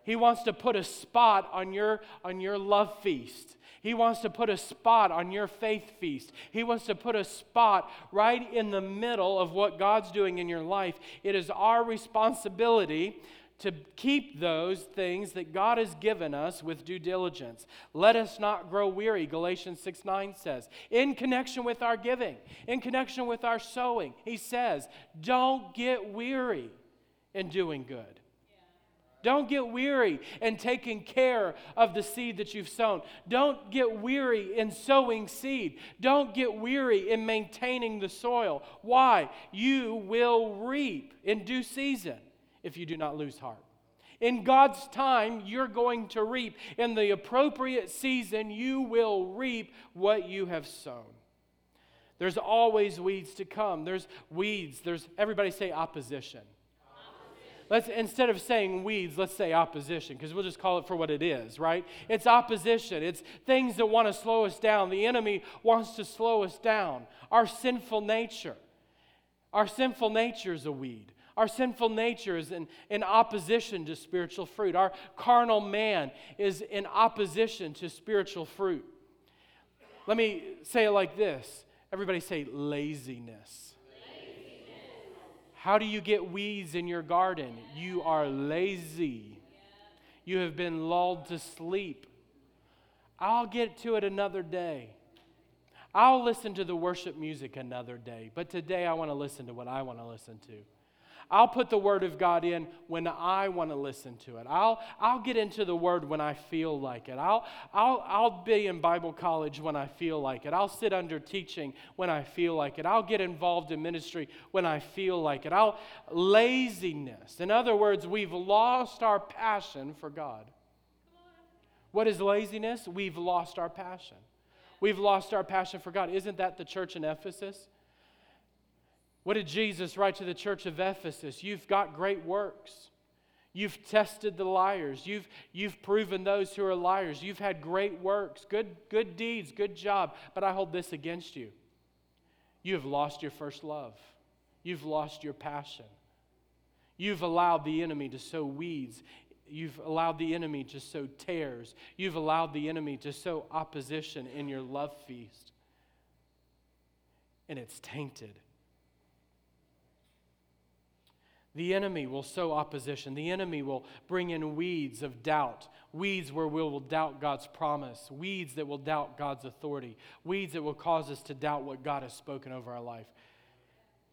He wants to put a spot on your, on your love feast. He wants to put a spot on your faith feast. He wants to put a spot right in the middle of what God's doing in your life. It is our responsibility to keep those things that God has given us with due diligence. Let us not grow weary, Galatians 6 9 says. In connection with our giving, in connection with our sowing, he says, don't get weary in doing good. Don't get weary in taking care of the seed that you've sown. Don't get weary in sowing seed. Don't get weary in maintaining the soil. Why? You will reap in due season if you do not lose heart. In God's time, you're going to reap. In the appropriate season, you will reap what you have sown. There's always weeds to come. There's weeds. There's everybody say opposition. Let's instead of saying weeds, let's say opposition because we'll just call it for what it is, right? It's opposition. It's things that want to slow us down. The enemy wants to slow us down. Our sinful nature. Our sinful nature is a weed. Our sinful nature is in, in opposition to spiritual fruit. Our carnal man is in opposition to spiritual fruit. Let me say it like this everybody say laziness. How do you get weeds in your garden? You are lazy. You have been lulled to sleep. I'll get to it another day. I'll listen to the worship music another day, but today I want to listen to what I want to listen to. I'll put the Word of God in when I want to listen to it. I'll, I'll get into the Word when I feel like it. I'll, I'll, I'll be in Bible college when I feel like it. I'll sit under teaching when I feel like it. I'll get involved in ministry when I feel like it. I'll, laziness. In other words, we've lost our passion for God. What is laziness? We've lost our passion. We've lost our passion for God. Isn't that the church in Ephesus? What did Jesus write to the church of Ephesus? You've got great works. You've tested the liars. You've, you've proven those who are liars. You've had great works, good, good deeds, good job. But I hold this against you. You have lost your first love. You've lost your passion. You've allowed the enemy to sow weeds. You've allowed the enemy to sow tares. You've allowed the enemy to sow opposition in your love feast. And it's tainted. The enemy will sow opposition. The enemy will bring in weeds of doubt, weeds where we will doubt God's promise, weeds that will doubt God's authority, weeds that will cause us to doubt what God has spoken over our life.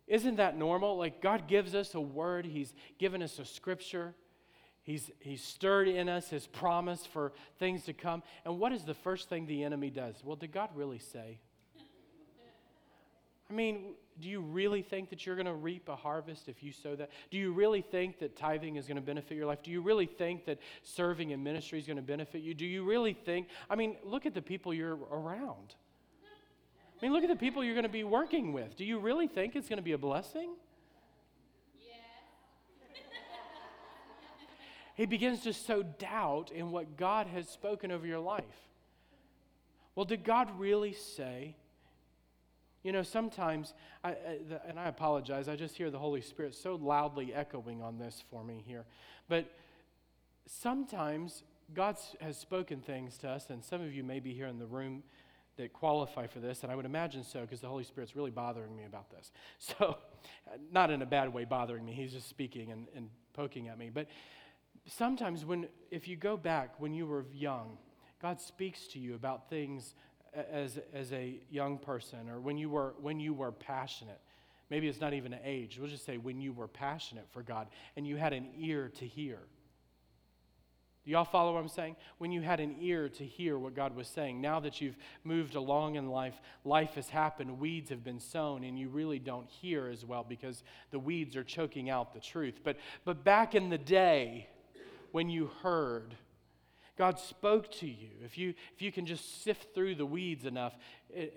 Isn't that normal? Like God gives us a word, He's given us a scripture. He's, he's stirred in us his promise for things to come. And what is the first thing the enemy does? Well, did God really say? I mean, do you really think that you're going to reap a harvest if you sow that? Do you really think that tithing is going to benefit your life? Do you really think that serving in ministry is going to benefit you? Do you really think? I mean, look at the people you're around. I mean, look at the people you're going to be working with. Do you really think it's going to be a blessing? Yeah. he begins to sow doubt in what God has spoken over your life. Well, did God really say? You know, sometimes, I, and I apologize, I just hear the Holy Spirit so loudly echoing on this for me here. But sometimes God has spoken things to us, and some of you may be here in the room that qualify for this, and I would imagine so because the Holy Spirit's really bothering me about this. (laughs) So, not in a bad way bothering me, He's just speaking and, and poking at me. But sometimes, when, if you go back when you were young, God speaks to you about things as, as a young person or when you, were, when you were passionate. Maybe it's not even an age. We'll just say when you were passionate for God and you had an ear to hear. Do y'all follow what I'm saying? When you had an ear to hear what God was saying, now that you've moved along in life, life has happened, weeds have been sown, and you really don't hear as well because the weeds are choking out the truth. But, but back in the day, when you heard, God spoke to you, if you, if you can just sift through the weeds enough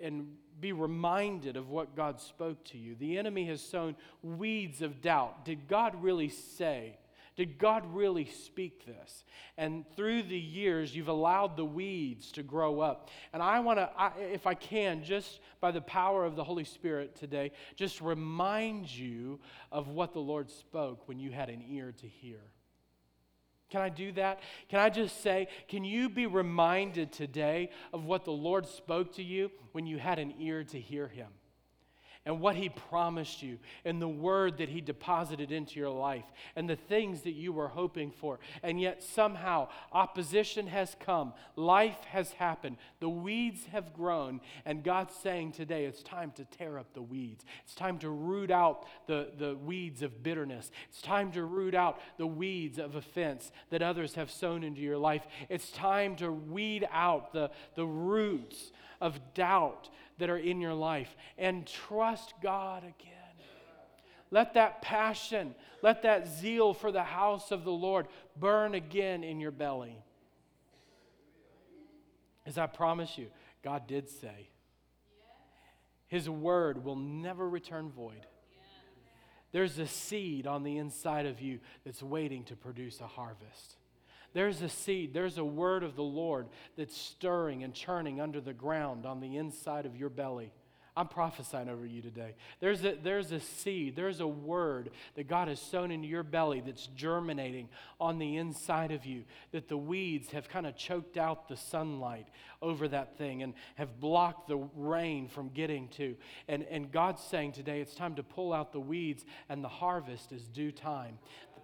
and be reminded of what God spoke to you, the enemy has sown weeds of doubt. Did God really say? Did God really speak this? And through the years, you've allowed the weeds to grow up. And I want to, if I can, just by the power of the Holy Spirit today, just remind you of what the Lord spoke when you had an ear to hear. Can I do that? Can I just say, can you be reminded today of what the Lord spoke to you when you had an ear to hear Him? And what He promised you, and the word that He deposited into your life, and the things that you were hoping for. And yet, somehow, opposition has come, life has happened, the weeds have grown, and God's saying today it's time to tear up the weeds. It's time to root out the, the weeds of bitterness. It's time to root out the weeds of offense that others have sown into your life. It's time to weed out the, the roots of doubt that are in your life and trust God again. Let that passion, let that zeal for the house of the Lord burn again in your belly. As I promise you, God did say. His word will never return void. There's a seed on the inside of you that's waiting to produce a harvest. There's a seed, there's a word of the Lord that's stirring and churning under the ground on the inside of your belly. I'm prophesying over you today. There's a, there's a seed, there's a word that God has sown into your belly that's germinating on the inside of you, that the weeds have kind of choked out the sunlight over that thing and have blocked the rain from getting to. And, and God's saying today it's time to pull out the weeds, and the harvest is due time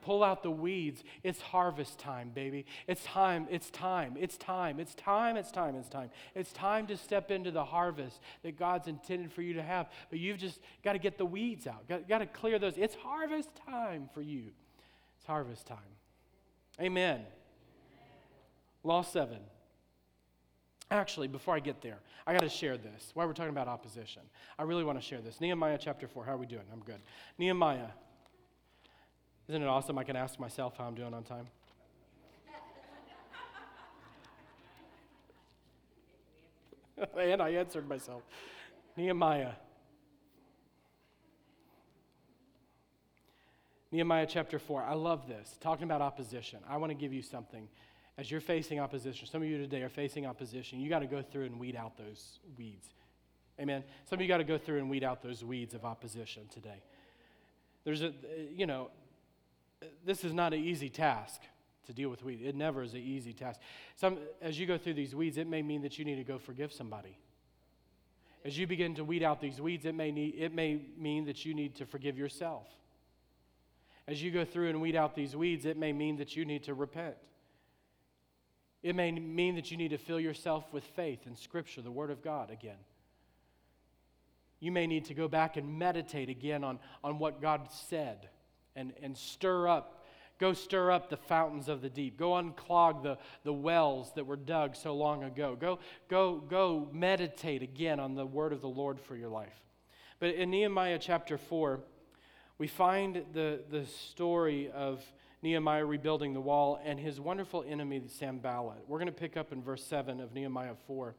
pull out the weeds. It's harvest time, baby. It's time, it's time, it's time, it's time, it's time, it's time. It's time to step into the harvest that God's intended for you to have. But you've just got to get the weeds out, got, got to clear those. It's harvest time for you. It's harvest time. Amen. Law 7. Actually, before I get there, I got to share this. While we're talking about opposition, I really want to share this. Nehemiah chapter 4. How are we doing? I'm good. Nehemiah isn't it awesome? I can ask myself how I'm doing on time. (laughs) and I answered myself. Nehemiah. Nehemiah chapter 4. I love this. Talking about opposition. I want to give you something. As you're facing opposition, some of you today are facing opposition, you got to go through and weed out those weeds. Amen. Some of you got to go through and weed out those weeds of opposition today. There's a, you know, this is not an easy task to deal with weeds. It never is an easy task. Some, as you go through these weeds, it may mean that you need to go forgive somebody. As you begin to weed out these weeds, it may, need, it may mean that you need to forgive yourself. As you go through and weed out these weeds, it may mean that you need to repent. It may mean that you need to fill yourself with faith in Scripture, the Word of God, again. You may need to go back and meditate again on, on what God said and, and stir up. Go stir up the fountains of the deep. Go unclog the, the wells that were dug so long ago. Go, go, go meditate again on the word of the Lord for your life. But in Nehemiah chapter 4, we find the, the story of Nehemiah rebuilding the wall and his wonderful enemy, Sanballat. We're going to pick up in verse 7 of Nehemiah 4.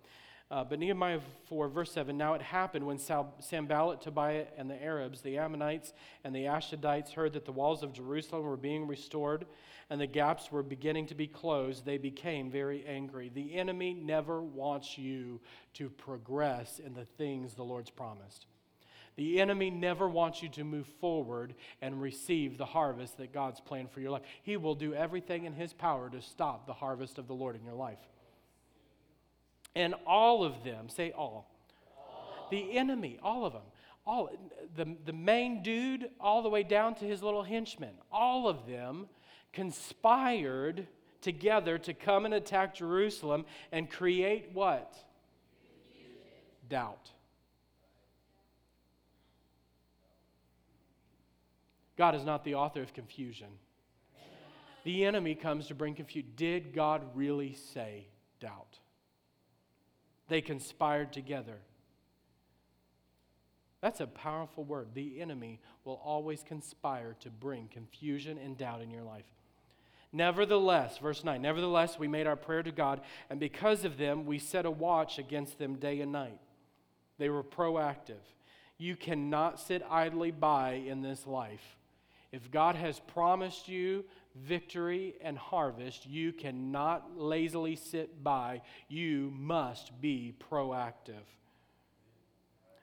Uh, but Nehemiah 4, verse 7 Now it happened when Sanballat, Tobiah, and the Arabs, the Ammonites, and the Ashdodites heard that the walls of Jerusalem were being restored and the gaps were beginning to be closed, they became very angry. The enemy never wants you to progress in the things the Lord's promised. The enemy never wants you to move forward and receive the harvest that God's planned for your life. He will do everything in his power to stop the harvest of the Lord in your life. And all of them, say all. all. The enemy, all of them. All, the, the main dude, all the way down to his little henchmen, all of them conspired together to come and attack Jerusalem and create what? Doubt. God is not the author of confusion. The enemy comes to bring confusion. Did God really say doubt? They conspired together. That's a powerful word. The enemy will always conspire to bring confusion and doubt in your life. Nevertheless, verse 9, nevertheless, we made our prayer to God, and because of them, we set a watch against them day and night. They were proactive. You cannot sit idly by in this life. If God has promised you victory and harvest, you cannot lazily sit by. You must be proactive.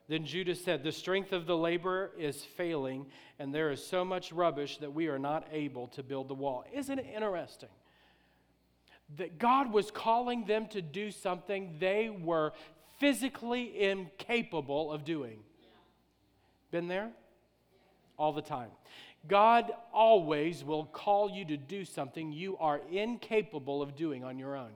Then Judah said, The strength of the laborer is failing, and there is so much rubbish that we are not able to build the wall. Isn't it interesting? That God was calling them to do something they were physically incapable of doing. Been there? All the time. God always will call you to do something you are incapable of doing on your own.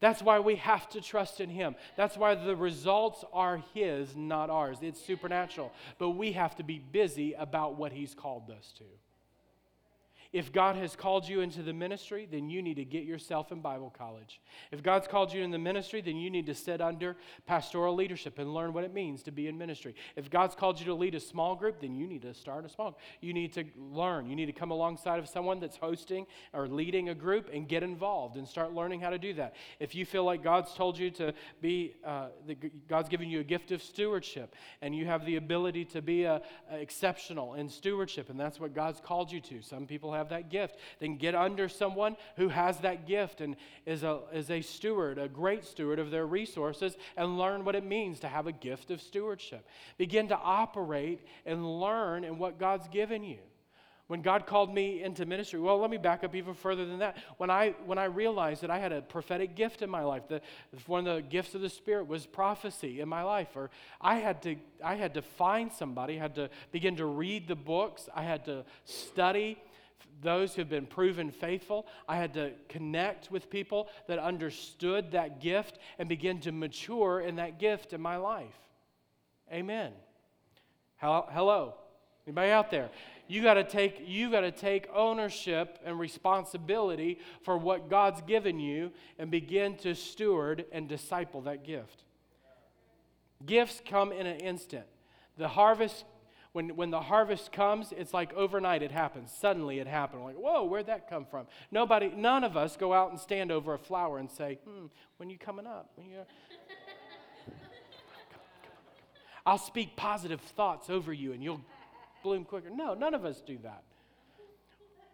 That's why we have to trust in Him. That's why the results are His, not ours. It's supernatural. But we have to be busy about what He's called us to. If God has called you into the ministry, then you need to get yourself in Bible college. If God's called you in the ministry, then you need to sit under pastoral leadership and learn what it means to be in ministry. If God's called you to lead a small group, then you need to start a small. group. You need to learn. You need to come alongside of someone that's hosting or leading a group and get involved and start learning how to do that. If you feel like God's told you to be, uh, God's given you a gift of stewardship and you have the ability to be a, a exceptional in stewardship, and that's what God's called you to. Some people that gift. Then get under someone who has that gift and is a, is a steward, a great steward of their resources, and learn what it means to have a gift of stewardship. Begin to operate and learn in what God's given you. When God called me into ministry, well, let me back up even further than that. When I, when I realized that I had a prophetic gift in my life, that one of the gifts of the Spirit was prophecy in my life, or I had to, I had to find somebody, I had to begin to read the books, I had to study those who've been proven faithful. I had to connect with people that understood that gift and begin to mature in that gift in my life. Amen. Hello. Anybody out there? You got to take you got to take ownership and responsibility for what God's given you and begin to steward and disciple that gift. Gifts come in an instant. The harvest when, when the harvest comes, it's like overnight it happens. Suddenly it happened. Like, whoa, where'd that come from? Nobody, none of us go out and stand over a flower and say, hmm, when you coming up? When you I'll speak positive thoughts over you and you'll bloom quicker. No, none of us do that.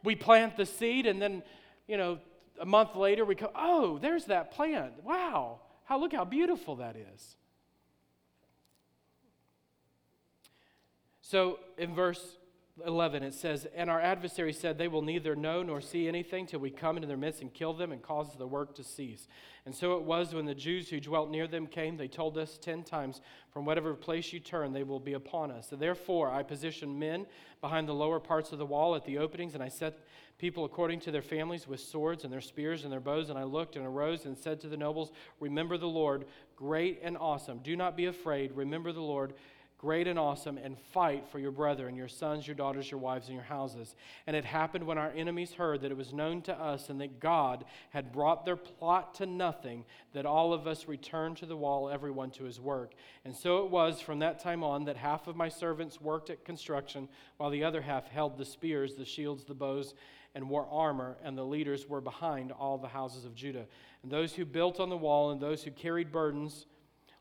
We plant the seed and then, you know, a month later we go, oh, there's that plant. Wow. How look how beautiful that is. So in verse 11, it says, And our adversary said, They will neither know nor see anything till we come into their midst and kill them and cause the work to cease. And so it was when the Jews who dwelt near them came, they told us ten times, From whatever place you turn, they will be upon us. So therefore, I positioned men behind the lower parts of the wall at the openings, and I set people according to their families with swords and their spears and their bows. And I looked and arose and said to the nobles, Remember the Lord, great and awesome. Do not be afraid. Remember the Lord great and awesome, and fight for your brethren, your sons, your daughters, your wives, and your houses. And it happened when our enemies heard that it was known to us and that God had brought their plot to nothing, that all of us returned to the wall, everyone to his work. And so it was from that time on that half of my servants worked at construction, while the other half held the spears, the shields, the bows, and wore armor, and the leaders were behind all the houses of Judah. And those who built on the wall and those who carried burdens,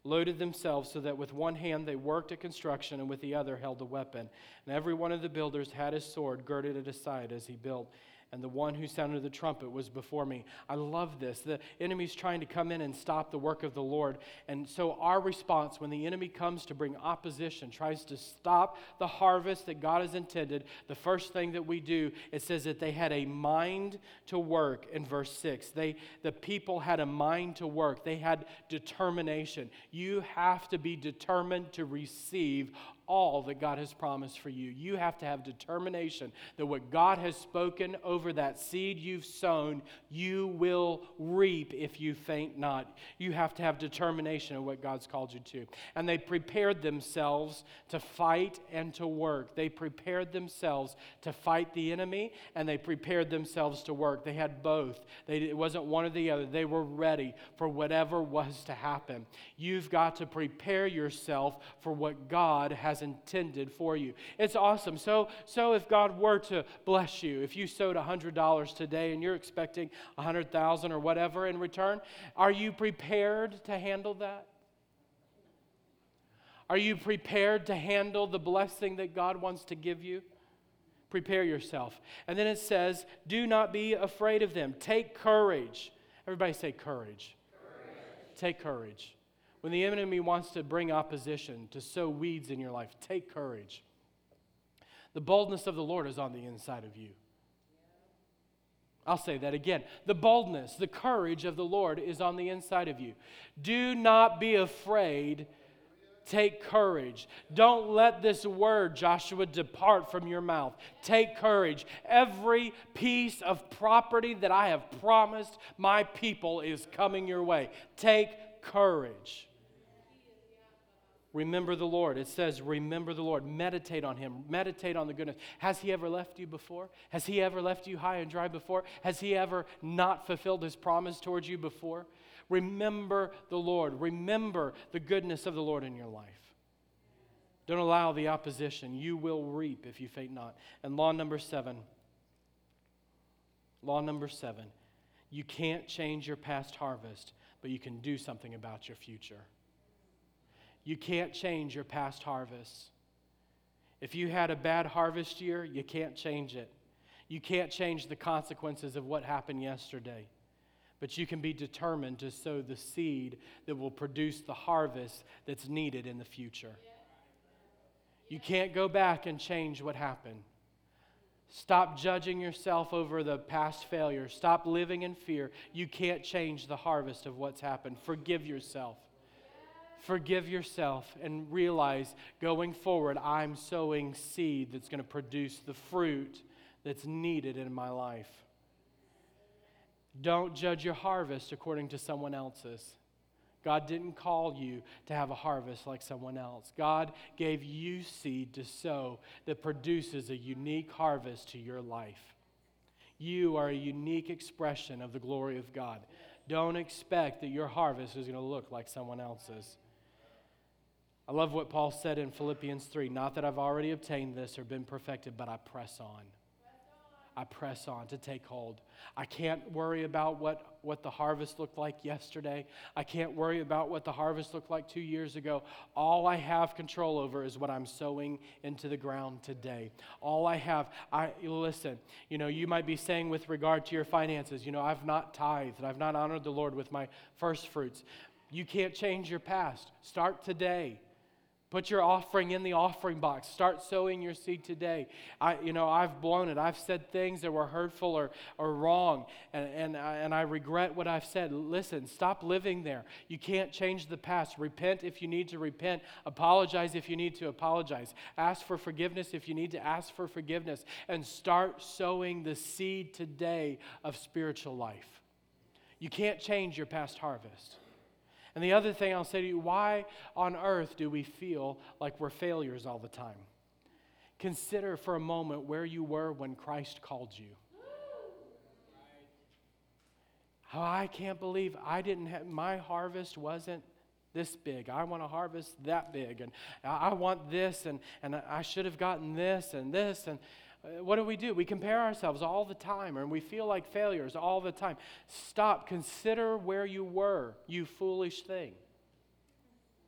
loaded themselves so that with one hand they worked at construction and with the other held a weapon. And every one of the builders had his sword girded at his side as he built and the one who sounded the trumpet was before me. I love this. The enemy's trying to come in and stop the work of the Lord. And so, our response when the enemy comes to bring opposition, tries to stop the harvest that God has intended, the first thing that we do, it says that they had a mind to work in verse 6. They, the people had a mind to work, they had determination. You have to be determined to receive all that God has promised for you. You have to have determination that what God has spoken over that seed you've sown, you will reap if you faint not. You have to have determination of what God's called you to. And they prepared themselves to fight and to work. They prepared themselves to fight the enemy and they prepared themselves to work. They had both. They, it wasn't one or the other. They were ready for whatever was to happen. You've got to prepare yourself for what God has has intended for you. It's awesome. So, so if God were to bless you, if you sowed $100 today and you're expecting 100,000 or whatever in return, are you prepared to handle that? Are you prepared to handle the blessing that God wants to give you? Prepare yourself. And then it says, Do not be afraid of them. Take courage. Everybody say courage. courage. Take courage. When the enemy wants to bring opposition, to sow weeds in your life, take courage. The boldness of the Lord is on the inside of you. I'll say that again. The boldness, the courage of the Lord is on the inside of you. Do not be afraid. Take courage. Don't let this word, Joshua, depart from your mouth. Take courage. Every piece of property that I have promised my people is coming your way. Take courage. Remember the Lord. It says, remember the Lord. Meditate on Him. Meditate on the goodness. Has He ever left you before? Has He ever left you high and dry before? Has He ever not fulfilled His promise towards you before? Remember the Lord. Remember the goodness of the Lord in your life. Don't allow the opposition. You will reap if you faint not. And law number seven. Law number seven. You can't change your past harvest, but you can do something about your future. You can't change your past harvest. If you had a bad harvest year, you can't change it. You can't change the consequences of what happened yesterday. But you can be determined to sow the seed that will produce the harvest that's needed in the future. You can't go back and change what happened. Stop judging yourself over the past failure. Stop living in fear. You can't change the harvest of what's happened. Forgive yourself. Forgive yourself and realize going forward, I'm sowing seed that's going to produce the fruit that's needed in my life. Don't judge your harvest according to someone else's. God didn't call you to have a harvest like someone else. God gave you seed to sow that produces a unique harvest to your life. You are a unique expression of the glory of God. Don't expect that your harvest is going to look like someone else's. I love what Paul said in Philippians 3 not that I've already obtained this or been perfected, but I press on. I press on to take hold. I can't worry about what, what the harvest looked like yesterday. I can't worry about what the harvest looked like two years ago. All I have control over is what I'm sowing into the ground today. All I have, I listen, you know, you might be saying with regard to your finances, you know, I've not tithed, I've not honored the Lord with my first fruits. You can't change your past. Start today. Put your offering in the offering box. Start sowing your seed today. I, you know, I've blown it. I've said things that were hurtful or, or wrong, and, and, I, and I regret what I've said. Listen, stop living there. You can't change the past. Repent if you need to repent. Apologize if you need to apologize. Ask for forgiveness if you need to ask for forgiveness. And start sowing the seed today of spiritual life. You can't change your past harvest. And the other thing I'll say to you why on earth do we feel like we're failures all the time? Consider for a moment where you were when Christ called you. Oh, I can't believe I didn't have, my harvest wasn't this big. I want to harvest that big. And I want this, and, and I should have gotten this and this. And Uh, what do we do? We compare ourselves all the time, and we feel like failures all the time. Stop. Consider where you were, you foolish thing.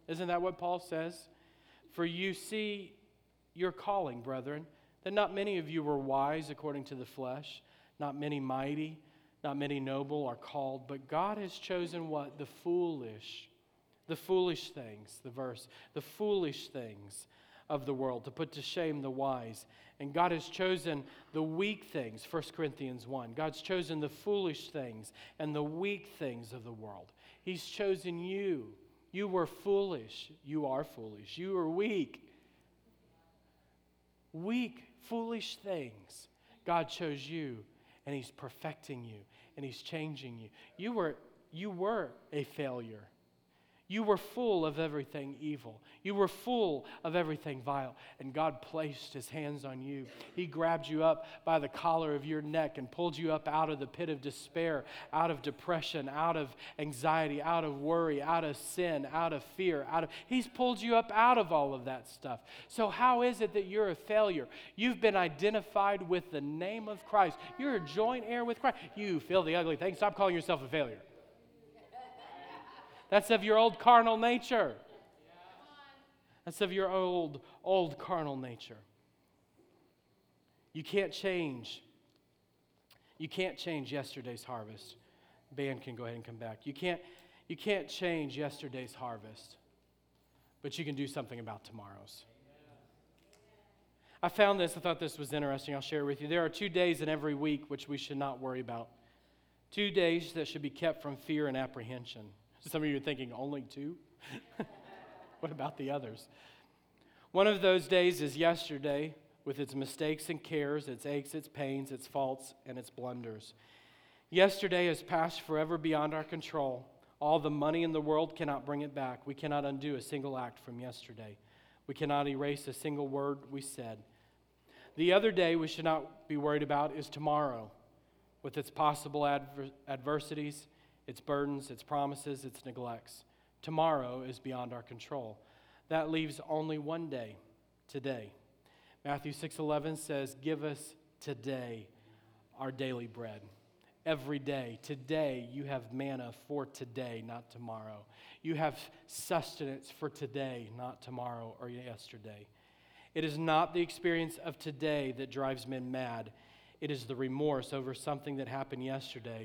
Isn't that what Paul says? For you see your calling, brethren, that not many of you were wise according to the flesh, not many mighty, not many noble are called, but God has chosen what? The foolish. The foolish things, the verse, the foolish things of the world to put to shame the wise. And God has chosen the weak things, 1 Corinthians 1. God's chosen the foolish things and the weak things of the world. He's chosen you. You were foolish. You are foolish. You are weak. Weak, foolish things. God chose you, and He's perfecting you, and He's changing you. You were, you were a failure. You were full of everything evil. You were full of everything vile. And God placed his hands on you. He grabbed you up by the collar of your neck and pulled you up out of the pit of despair, out of depression, out of anxiety, out of worry, out of sin, out of fear, out of He's pulled you up out of all of that stuff. So how is it that you're a failure? You've been identified with the name of Christ. You're a joint heir with Christ. You feel the ugly thing. Stop calling yourself a failure. That's of your old carnal nature. That's of your old, old carnal nature. You can't change. You can't change yesterday's harvest. Band can go ahead and come back. You can't, you can't change yesterday's harvest, but you can do something about tomorrow's. I found this, I thought this was interesting. I'll share it with you. There are two days in every week which we should not worry about. Two days that should be kept from fear and apprehension. Some of you are thinking, only two? (laughs) what about the others? One of those days is yesterday with its mistakes and cares, its aches, its pains, its faults, and its blunders. Yesterday has passed forever beyond our control. All the money in the world cannot bring it back. We cannot undo a single act from yesterday. We cannot erase a single word we said. The other day we should not be worried about is tomorrow, with its possible adver- adversities, its burdens, its promises, its neglects. Tomorrow is beyond our control. That leaves only one day, today. Matthew 6:11 says, "Give us today our daily bread." Every day, today you have manna for today, not tomorrow. You have sustenance for today, not tomorrow or yesterday. It is not the experience of today that drives men mad. It is the remorse over something that happened yesterday.